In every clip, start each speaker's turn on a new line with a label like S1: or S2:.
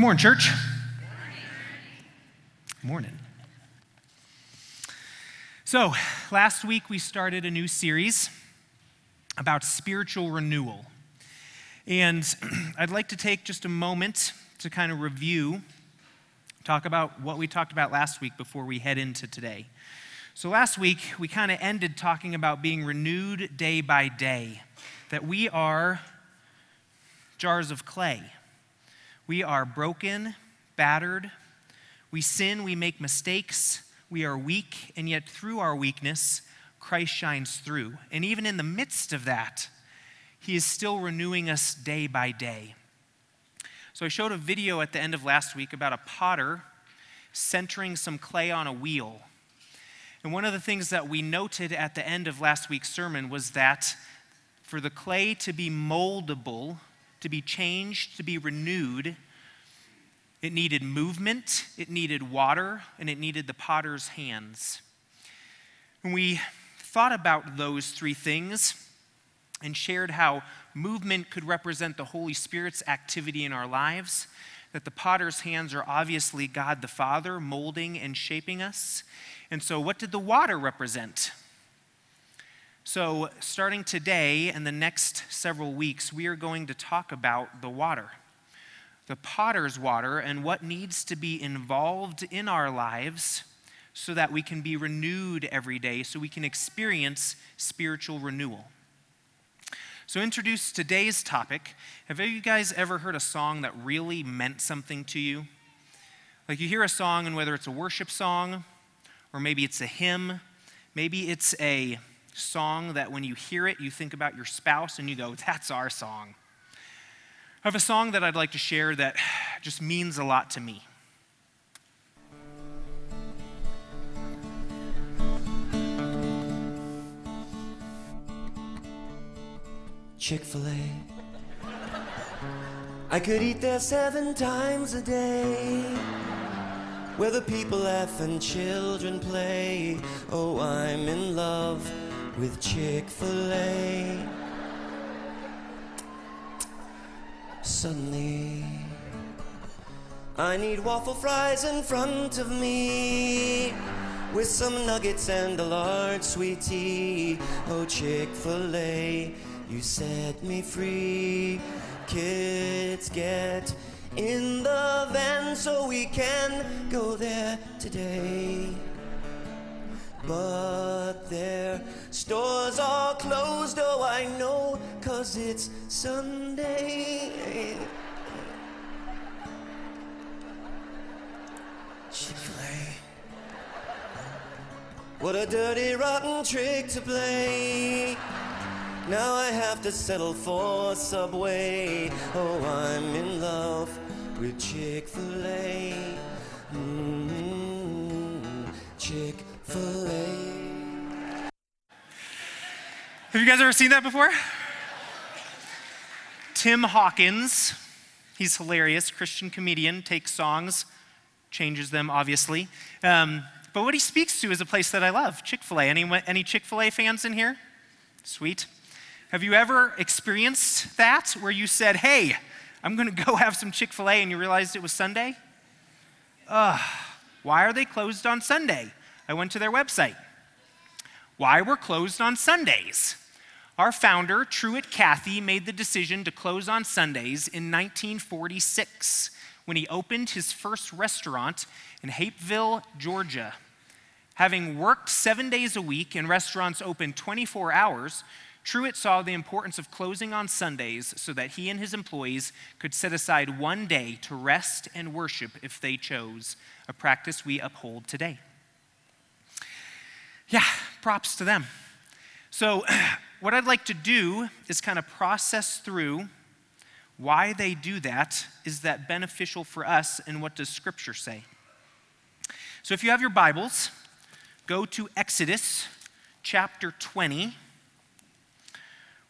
S1: Morning, church. Morning. So, last week we started a new series about spiritual renewal. And I'd like to take just a moment to kind of review, talk about what we talked about last week before we head into today. So, last week we kind of ended talking about being renewed day by day, that we are jars of clay we are broken, battered. We sin, we make mistakes, we are weak, and yet through our weakness, Christ shines through. And even in the midst of that, He is still renewing us day by day. So I showed a video at the end of last week about a potter centering some clay on a wheel. And one of the things that we noted at the end of last week's sermon was that for the clay to be moldable, to be changed, to be renewed, it needed movement, it needed water, and it needed the potter's hands. And we thought about those three things and shared how movement could represent the Holy Spirit's activity in our lives, that the potter's hands are obviously God the Father molding and shaping us. And so, what did the water represent? So, starting today and the next several weeks, we are going to talk about the water, the potter's water, and what needs to be involved in our lives so that we can be renewed every day, so we can experience spiritual renewal. So, introduce today's topic. Have you guys ever heard a song that really meant something to you? Like you hear a song, and whether it's a worship song, or maybe it's a hymn, maybe it's a song that when you hear it, you think about your spouse and you go, that's our song. I have a song that I'd like to share that just means a lot to me.
S2: Chick fil A. I could eat there seven times a day. Where the people laugh and children play. Oh, I'm in love with Chick fil A. Suddenly, I need waffle fries in front of me with some nuggets and a large sweet tea. Oh, Chick fil A, you set me free. Kids, get in the van so we can go there today but their stores are closed. Oh, I know, cause it's Sunday. Chick fil A. What a dirty, rotten trick to play. Now I have to settle for Subway. Oh, I'm in love with Chick fil A. Mm-hmm. Chick fil A.
S1: Have you guys ever seen that before? Tim Hawkins, he's hilarious, Christian comedian, takes songs, changes them, obviously. Um, but what he speaks to is a place that I love Chick fil A. Any, any Chick fil A fans in here? Sweet. Have you ever experienced that where you said, hey, I'm going to go have some Chick fil A and you realized it was Sunday? Ugh, why are they closed on Sunday? I went to their website. Why we're closed on Sundays? Our founder, Truett Cathy, made the decision to close on Sundays in 1946 when he opened his first restaurant in Hapeville, Georgia. Having worked seven days a week in restaurants open 24 hours, Truett saw the importance of closing on Sundays so that he and his employees could set aside one day to rest and worship if they chose, a practice we uphold today yeah, props to them. So, what I'd like to do is kind of process through why they do that. Is that beneficial for us, and what does Scripture say? So, if you have your Bibles, go to Exodus chapter 20.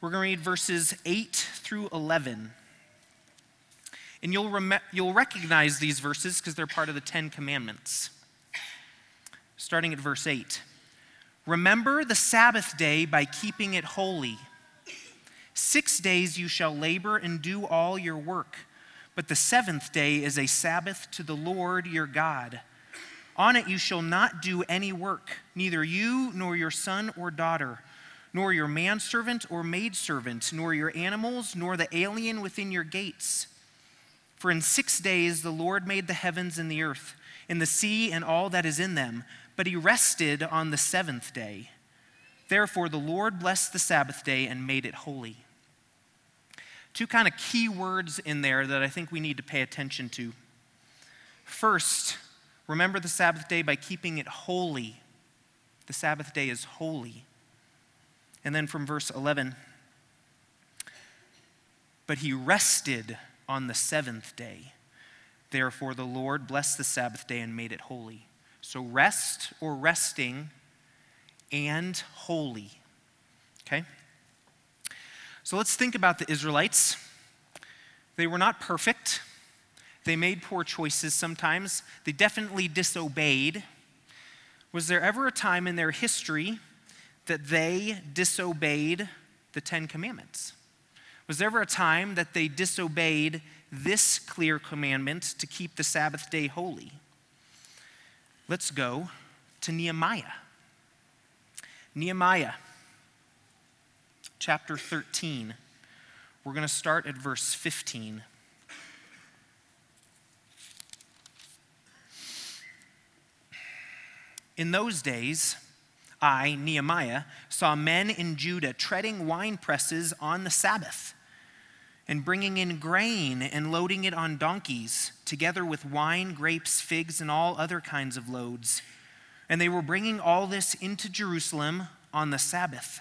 S1: We're going to read verses 8 through 11. And you'll, rem- you'll recognize these verses because they're part of the Ten Commandments. Starting at verse 8. Remember the Sabbath day by keeping it holy. Six days you shall labor and do all your work. But the seventh day is a Sabbath to the Lord your God. On it you shall not do any work, neither you nor your son or daughter, nor your manservant or maidservant, nor your animals, nor the alien within your gates. For in six days the Lord made the heavens and the earth, and the sea and all that is in them, but he rested on the seventh day. Therefore the Lord blessed the Sabbath day and made it holy. Two kind of key words in there that I think we need to pay attention to. First, remember the Sabbath day by keeping it holy. The Sabbath day is holy. And then from verse 11, but he rested on the seventh day. Therefore, the Lord blessed the Sabbath day and made it holy. So, rest or resting and holy. Okay? So, let's think about the Israelites. They were not perfect, they made poor choices sometimes, they definitely disobeyed. Was there ever a time in their history that they disobeyed the Ten Commandments? Was there ever a time that they disobeyed this clear commandment to keep the Sabbath day holy? Let's go to Nehemiah. Nehemiah, chapter 13. We're going to start at verse 15. In those days, I, Nehemiah, saw men in Judah treading wine presses on the Sabbath and bringing in grain and loading it on donkeys, together with wine, grapes, figs, and all other kinds of loads. And they were bringing all this into Jerusalem on the Sabbath.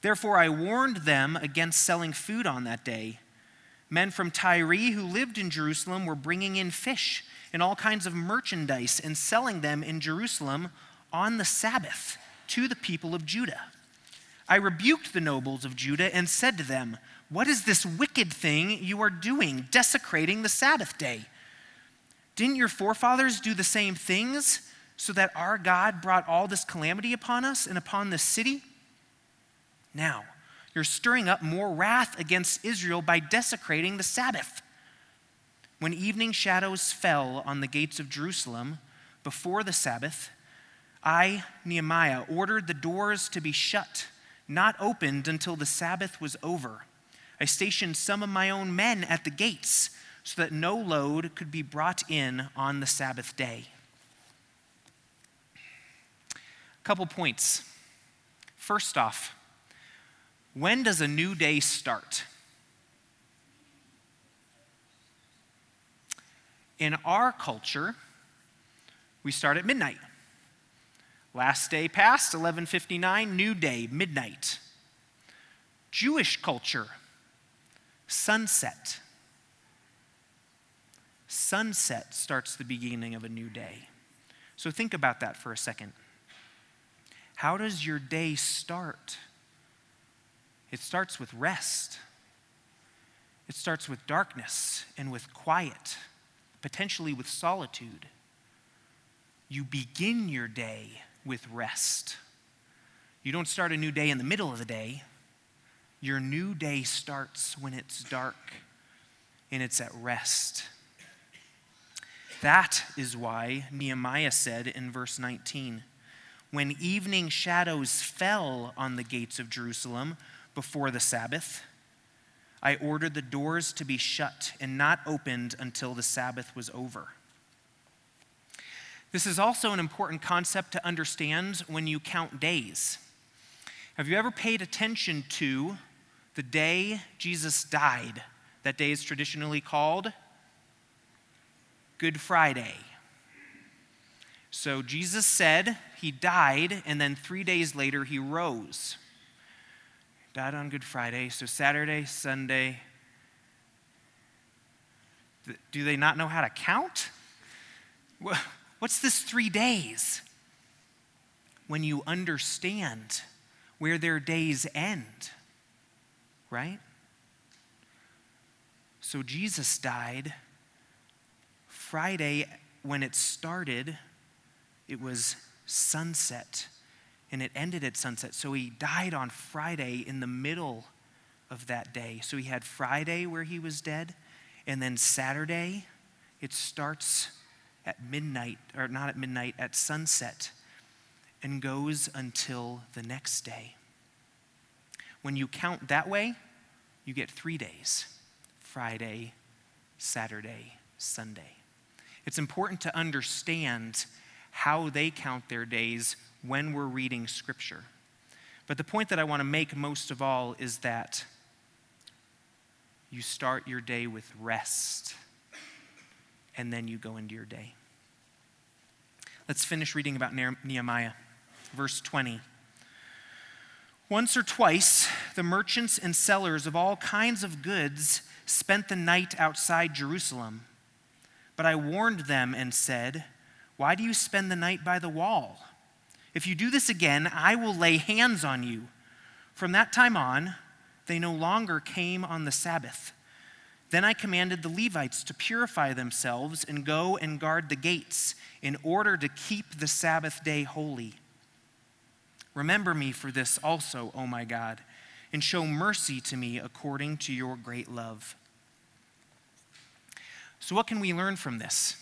S1: Therefore, I warned them against selling food on that day. Men from Tyre who lived in Jerusalem were bringing in fish and all kinds of merchandise and selling them in Jerusalem on the Sabbath to the people of Judah. I rebuked the nobles of Judah and said to them, What is this wicked thing you are doing, desecrating the Sabbath day? Didn't your forefathers do the same things so that our God brought all this calamity upon us and upon this city? Now, you're stirring up more wrath against Israel by desecrating the Sabbath. When evening shadows fell on the gates of Jerusalem before the Sabbath, I, Nehemiah, ordered the doors to be shut not opened until the Sabbath was over. I stationed some of my own men at the gates so that no load could be brought in on the Sabbath day. A couple points. First off, when does a new day start? In our culture, we start at midnight. Last day passed, 1159, new day, midnight. Jewish culture, sunset. Sunset starts the beginning of a new day. So think about that for a second. How does your day start? It starts with rest. It starts with darkness and with quiet, potentially with solitude. You begin your day with rest. You don't start a new day in the middle of the day. Your new day starts when it's dark and it's at rest. That is why Nehemiah said in verse 19, When evening shadows fell on the gates of Jerusalem before the Sabbath, I ordered the doors to be shut and not opened until the Sabbath was over. This is also an important concept to understand when you count days. Have you ever paid attention to the day Jesus died? That day is traditionally called Good Friday. So Jesus said he died, and then three days later he rose. Died on Good Friday, so Saturday, Sunday. Do they not know how to count? What's this three days? When you understand where their days end, right? So Jesus died Friday when it started, it was sunset and it ended at sunset. So he died on Friday in the middle of that day. So he had Friday where he was dead, And then Saturday, it starts at midnight, or not at midnight, at sunset, and goes until the next day. When you count that way, you get three days Friday, Saturday, Sunday. It's important to understand how they count their days when we're reading Scripture. But the point that I want to make most of all is that you start your day with rest and then you go into your day. Let's finish reading about Nehemiah. Verse 20. Once or twice, the merchants and sellers of all kinds of goods spent the night outside Jerusalem. But I warned them and said, Why do you spend the night by the wall? If you do this again, I will lay hands on you. From that time on, they no longer came on the Sabbath. Then I commanded the Levites to purify themselves and go and guard the gates in order to keep the Sabbath day holy. Remember me for this also, O my God, and show mercy to me according to your great love. So, what can we learn from this?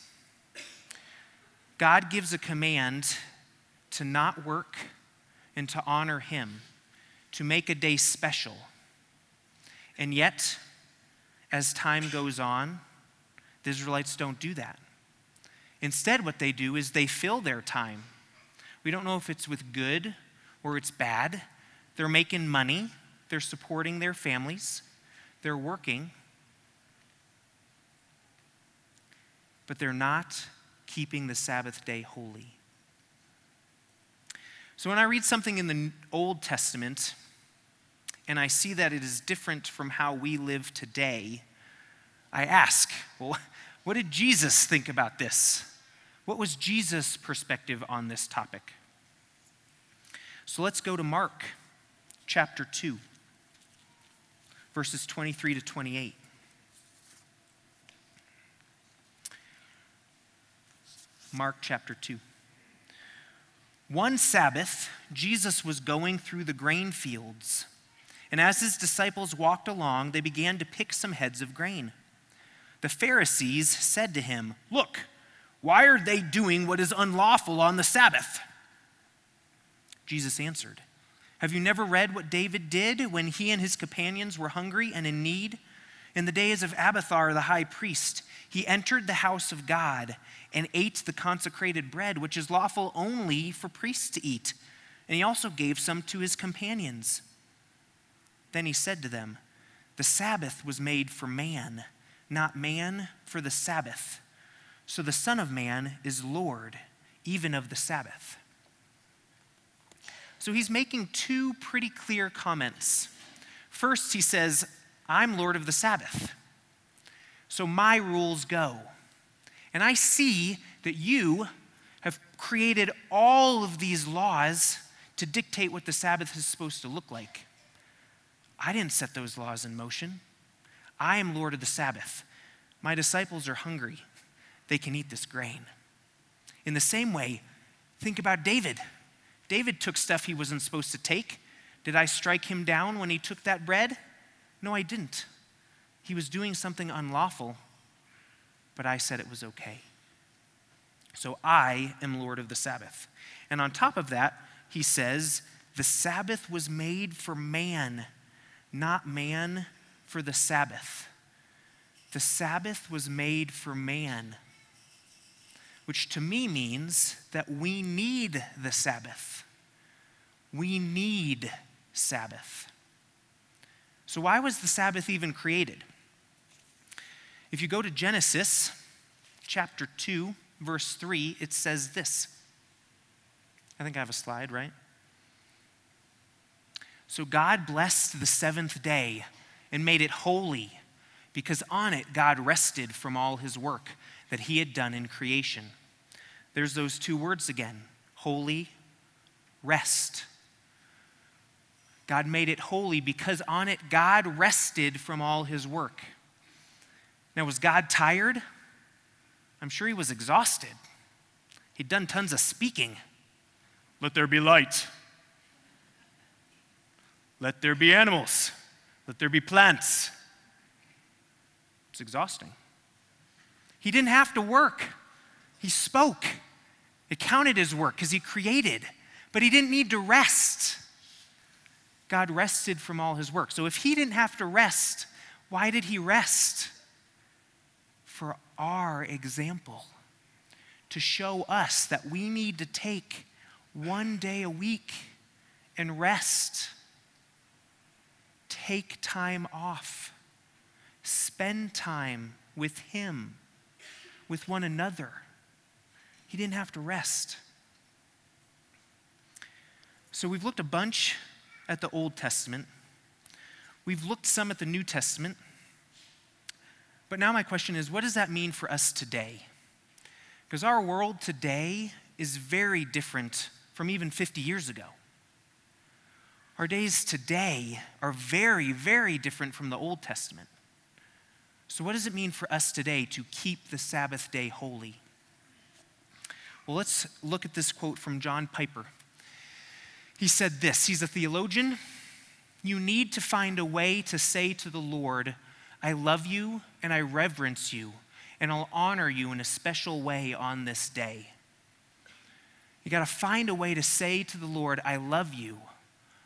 S1: God gives a command to not work and to honor Him, to make a day special. And yet, as time goes on, the Israelites don't do that. Instead, what they do is they fill their time. We don't know if it's with good or it's bad. They're making money, they're supporting their families, they're working, but they're not keeping the Sabbath day holy. So when I read something in the Old Testament and I see that it is different from how we live today, I ask, well, what did Jesus think about this? What was Jesus' perspective on this topic? So let's go to Mark chapter 2, verses 23 to 28. Mark chapter 2. One Sabbath, Jesus was going through the grain fields, and as his disciples walked along, they began to pick some heads of grain. The Pharisees said to him, Look, why are they doing what is unlawful on the Sabbath? Jesus answered, Have you never read what David did when he and his companions were hungry and in need? In the days of Abiathar the high priest, he entered the house of God and ate the consecrated bread, which is lawful only for priests to eat. And he also gave some to his companions. Then he said to them, The Sabbath was made for man, not man for the Sabbath. So the Son of Man is Lord, even of the Sabbath. So he's making two pretty clear comments. First, he says, I'm Lord of the Sabbath. So my rules go. And I see that you have created all of these laws to dictate what the Sabbath is supposed to look like. I didn't set those laws in motion. I am Lord of the Sabbath. My disciples are hungry. They can eat this grain. In the same way, think about David. David took stuff he wasn't supposed to take. Did I strike him down when he took that bread? No, I didn't. He was doing something unlawful, but I said it was okay. So I am Lord of the Sabbath. And on top of that, he says, the Sabbath was made for man, not man for the Sabbath. The Sabbath was made for man, which to me means that we need the Sabbath. We need Sabbath. So, why was the Sabbath even created? If you go to Genesis chapter 2, verse 3, it says this. I think I have a slide, right? So, God blessed the seventh day and made it holy because on it God rested from all his work that he had done in creation. There's those two words again holy, rest. God made it holy because on it God rested from all his work. Now, was God tired? I'm sure he was exhausted. He'd done tons of speaking. Let there be light. Let there be animals. Let there be plants. It's exhausting. He didn't have to work, he spoke. It counted as work because he created, but he didn't need to rest. God rested from all his work. So if he didn't have to rest, why did he rest? For our example, to show us that we need to take one day a week and rest. Take time off. Spend time with him, with one another. He didn't have to rest. So we've looked a bunch at the Old Testament. We've looked some at the New Testament. But now my question is what does that mean for us today? Because our world today is very different from even 50 years ago. Our days today are very, very different from the Old Testament. So, what does it mean for us today to keep the Sabbath day holy? Well, let's look at this quote from John Piper. He said this He's a theologian. You need to find a way to say to the Lord, I love you and I reverence you, and I'll honor you in a special way on this day. You got to find a way to say to the Lord, I love you,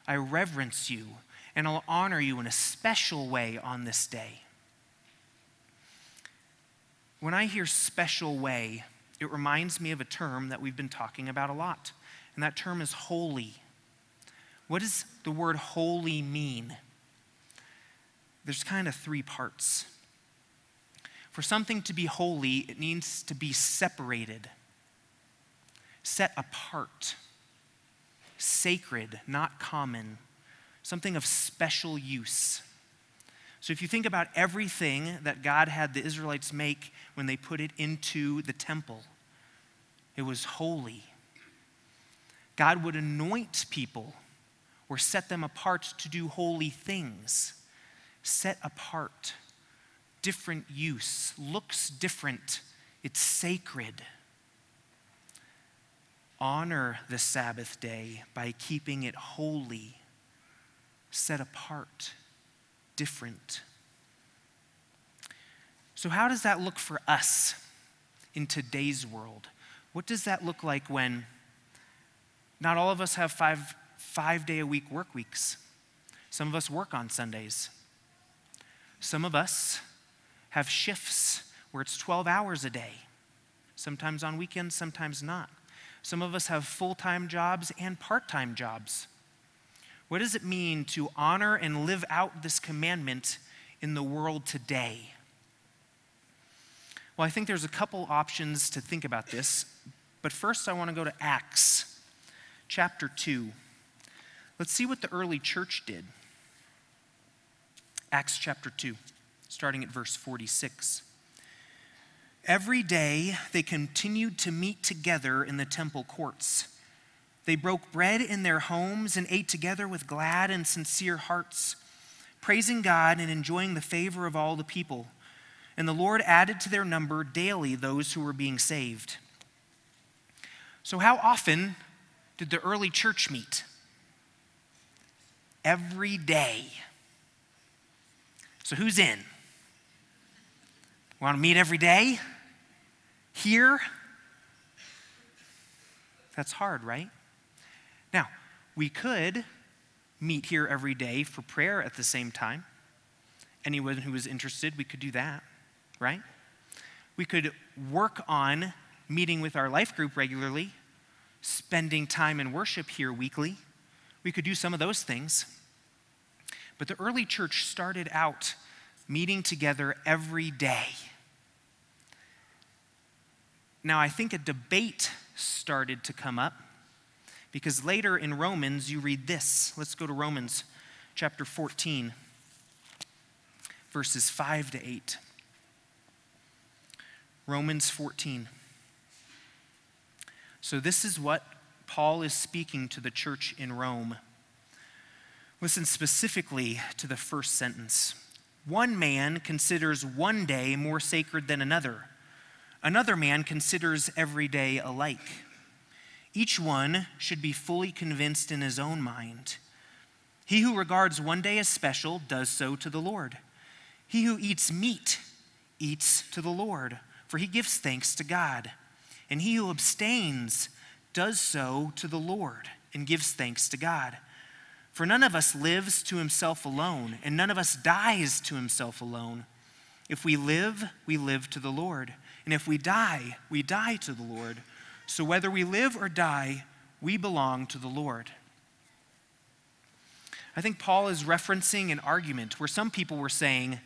S1: I reverence you, and I'll honor you in a special way on this day. When I hear special way, it reminds me of a term that we've been talking about a lot, and that term is holy. What does the word holy mean? There's kind of three parts. For something to be holy, it needs to be separated, set apart, sacred, not common, something of special use. So if you think about everything that God had the Israelites make when they put it into the temple, it was holy. God would anoint people or set them apart to do holy things. Set apart, different use, looks different, it's sacred. Honor the Sabbath day by keeping it holy, set apart, different. So, how does that look for us in today's world? What does that look like when not all of us have five, five day a week work weeks? Some of us work on Sundays. Some of us have shifts where it's 12 hours a day, sometimes on weekends, sometimes not. Some of us have full time jobs and part time jobs. What does it mean to honor and live out this commandment in the world today? Well, I think there's a couple options to think about this, but first I want to go to Acts chapter 2. Let's see what the early church did. Acts chapter 2, starting at verse 46. Every day they continued to meet together in the temple courts. They broke bread in their homes and ate together with glad and sincere hearts, praising God and enjoying the favor of all the people. And the Lord added to their number daily those who were being saved. So, how often did the early church meet? Every day. So, who's in? Want to meet every day? here, that's hard, right? We could meet here every day for prayer at the same time. Anyone who was interested, we could do that, right? We could work on meeting with our life group regularly, spending time in worship here weekly. We could do some of those things. But the early church started out meeting together every day. Now, I think a debate started to come up because later in Romans, you read this. Let's go to Romans chapter 14, verses 5 to 8. Romans 14. So, this is what Paul is speaking to the church in Rome. Listen specifically to the first sentence. One man considers one day more sacred than another Another man considers every day alike. Each one should be fully convinced in his own mind. He who regards one day as special does so to the Lord. He who eats meat eats to the Lord, for he gives thanks to God. And he who abstains does so to the Lord and gives thanks to God. For none of us lives to himself alone, and none of us dies to himself alone. If we live, we live to the Lord. And if we die, we die to the Lord. So whether we live or die, we belong to the Lord. I think Paul is referencing an argument where some people were saying,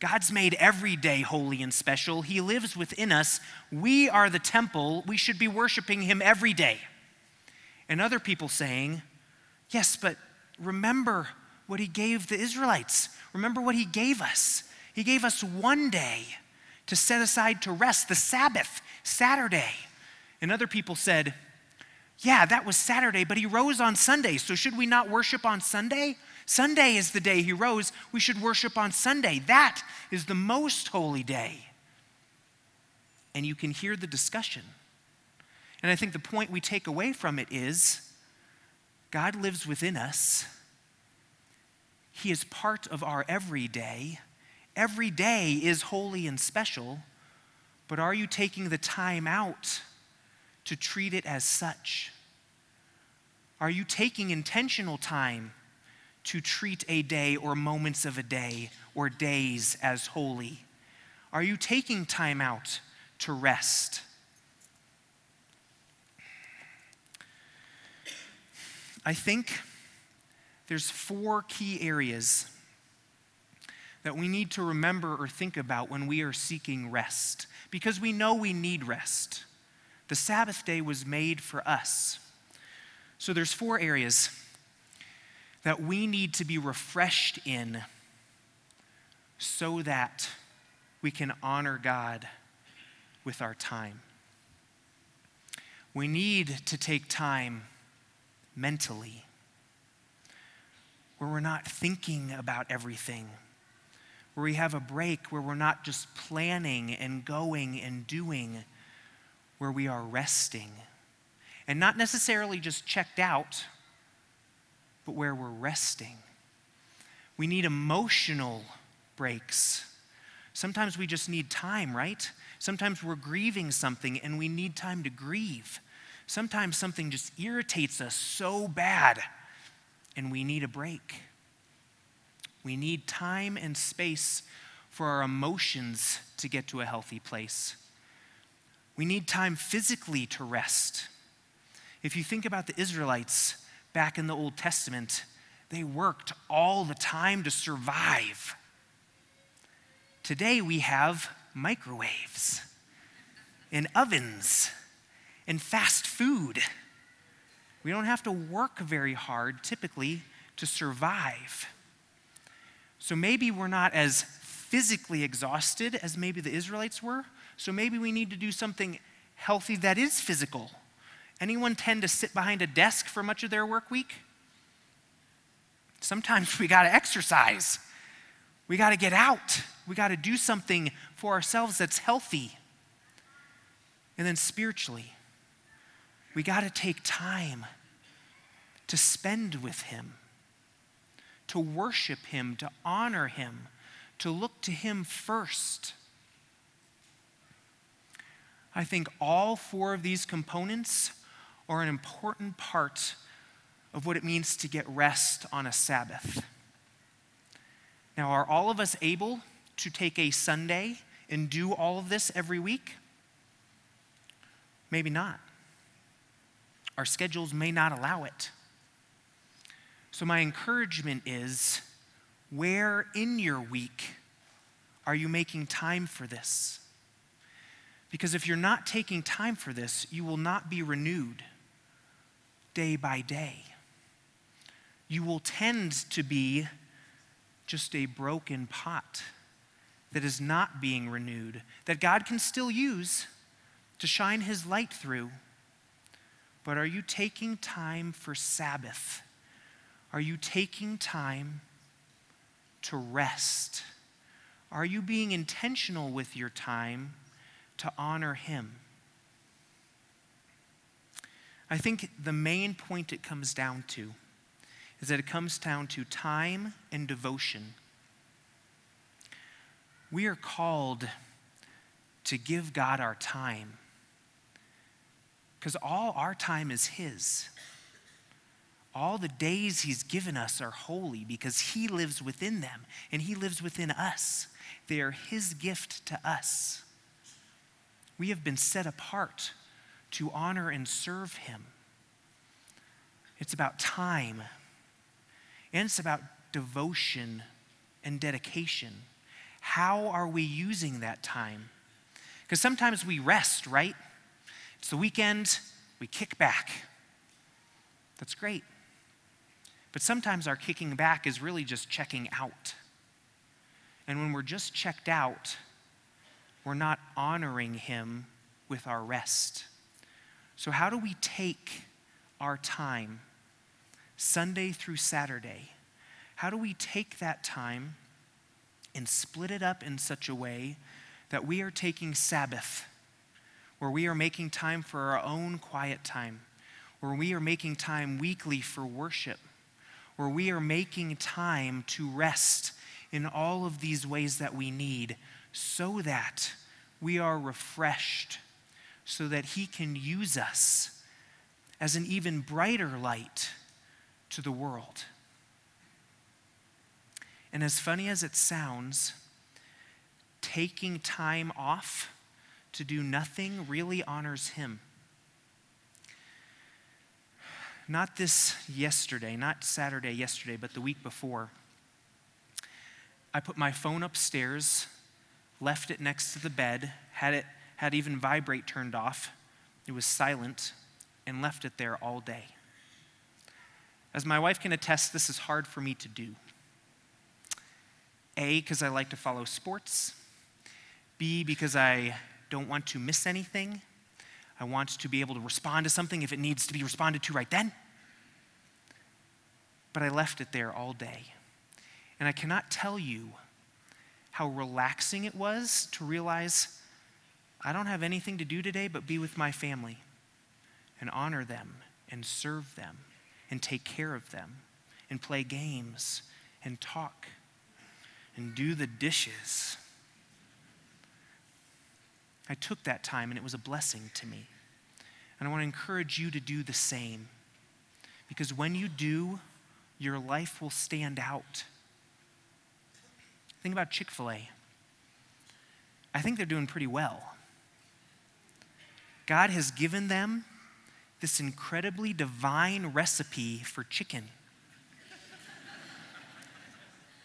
S1: God's made every day holy and special. He lives within us. We are the temple. We should be worshiping Him every day. And other people saying, Yes, but remember what He gave the Israelites. Remember what He gave us. He gave us one day to set aside to rest, the Sabbath, Saturday. And other people said, Yeah, that was Saturday, but He rose on Sunday, so should we not worship on Sunday? Sunday is the day he rose. We should worship on Sunday. That is the most holy day. And you can hear the discussion. And I think the point we take away from it is God lives within us. He is part of our everyday. Every day is holy and special, but are you taking the time out to treat it as such? Are you taking intentional time to treat a day or moments of a day or days as holy? Are you taking time out to rest? I think there's four key areas that we need to remember or think about when we are seeking rest because we know we need rest. The Sabbath day was made for us. So there's four areas that we need to be refreshed in so that we can honor God with our time. We need to take time mentally where we're not thinking about everything, where we have a break, where we're not just planning and going and doing, where we are resting. And not necessarily just checked out but where we're resting. We need emotional breaks. Sometimes we just need time, right? Sometimes we're grieving something and we need time to grieve. Sometimes something just irritates us so bad and we need a break. We need time and space for our emotions to get to a healthy place. We need time physically to rest. If you think about the Israelites, back in the Old Testament, they worked all the time to survive. Today we have microwaves and ovens and fast food. We don't have to work very hard typically to survive. So maybe we're not as physically exhausted as maybe the Israelites were. So maybe we need to do something healthy that is physical Anyone tend to sit behind a desk for much of their work week? Sometimes we got to exercise. We got to get out. We got to do something for ourselves that's healthy. And then spiritually, we got to take time to spend with Him, to worship Him, to honor Him, to look to Him first. I think all four of these components are an important part of what it means to get rest on a Sabbath. Now, are all of us able to take a Sunday and do all of this every week? Maybe not. Our schedules may not allow it. So, my encouragement is where in your week are you making time for this? Because if you're not taking time for this, you will not be renewed day by day. You will tend to be just a broken pot that is not being renewed, that God can still use to shine his light through. But are you taking time for Sabbath? Are you taking time to rest? Are you being intentional with your time to honor him? I think the main point it comes down to is that it comes down to time and devotion. We are called to give God our time. Because all our time is His. All the days He's given us are holy because He lives within them and He lives within us. They are His gift to us. We have been set apart to honor and serve Him. It's about time, and it's about devotion and dedication. How are we using that time? Because sometimes we rest, right? It's the weekend, we kick back. That's great. But sometimes our kicking back is really just checking out. And when we're just checked out, we're not honoring Him with our rest. So, how do we take our time, Sunday through Saturday? How do we take that time and split it up in such a way that we are taking Sabbath, where we are making time for our own quiet time, where we are making time weekly for worship, where we are making time to rest in all of these ways that we need so that we are refreshed, so that He can use us as an even brighter light to the world. And as funny as it sounds, taking time off to do nothing really honors Him. Not this yesterday, not Saturday yesterday, but the week before. I put my phone upstairs, left it next to the bed, had it had even vibrate turned off. It was silent, and left it there all day. As my wife can attest, this is hard for me to do. A, because I like to follow sports. B, because I don't want to miss anything. I want to be able to respond to something if it needs to be responded to right then. But I left it there all day. And I cannot tell you how relaxing it was to realize I don't have anything to do today but be with my family and honor them and serve them and take care of them and play games and talk and do the dishes. I took that time and it was a blessing to me. And I want to encourage you to do the same. Because when you do, your life will stand out. Think about Chick fil A. I think they're doing pretty well. God has given them this incredibly divine recipe for chicken.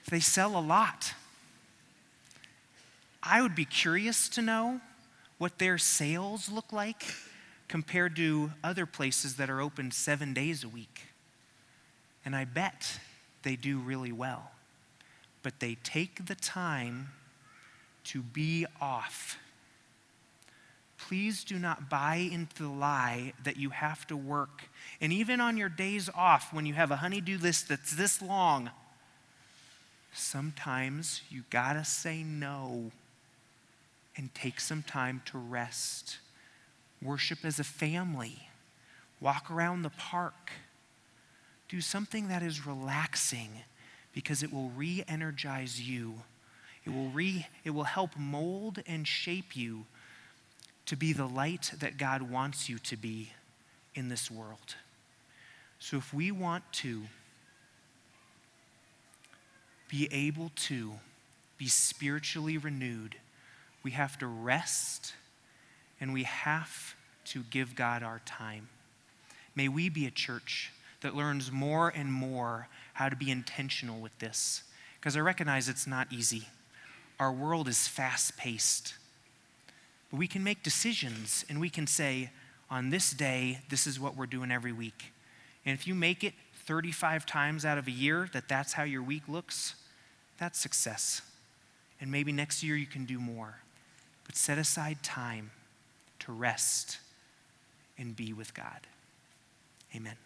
S1: They sell a lot. I would be curious to know what their sales look like compared to other places that are open seven days a week. And I bet they do really well. But they take the time to be off. Please do not buy into the lie that you have to work. And even on your days off, when you have a honeydew list that's this long, sometimes you gotta say no and take some time to rest. Worship as a family. Walk around the park. Do something that is relaxing because it will re energize you. It will, re, it will help mold and shape you to be the light that God wants you to be in this world. So, if we want to be able to be spiritually renewed, we have to rest and we have to give God our time. May we be a church that learns more and more how to be intentional with this, because I recognize it's not easy. Our world is fast paced. But we can make decisions and we can say, on this day, this is what we're doing every week. And if you make it 35 times out of a year that that's how your week looks, that's success. And maybe next year you can do more. But set aside time to rest and be with God. Amen.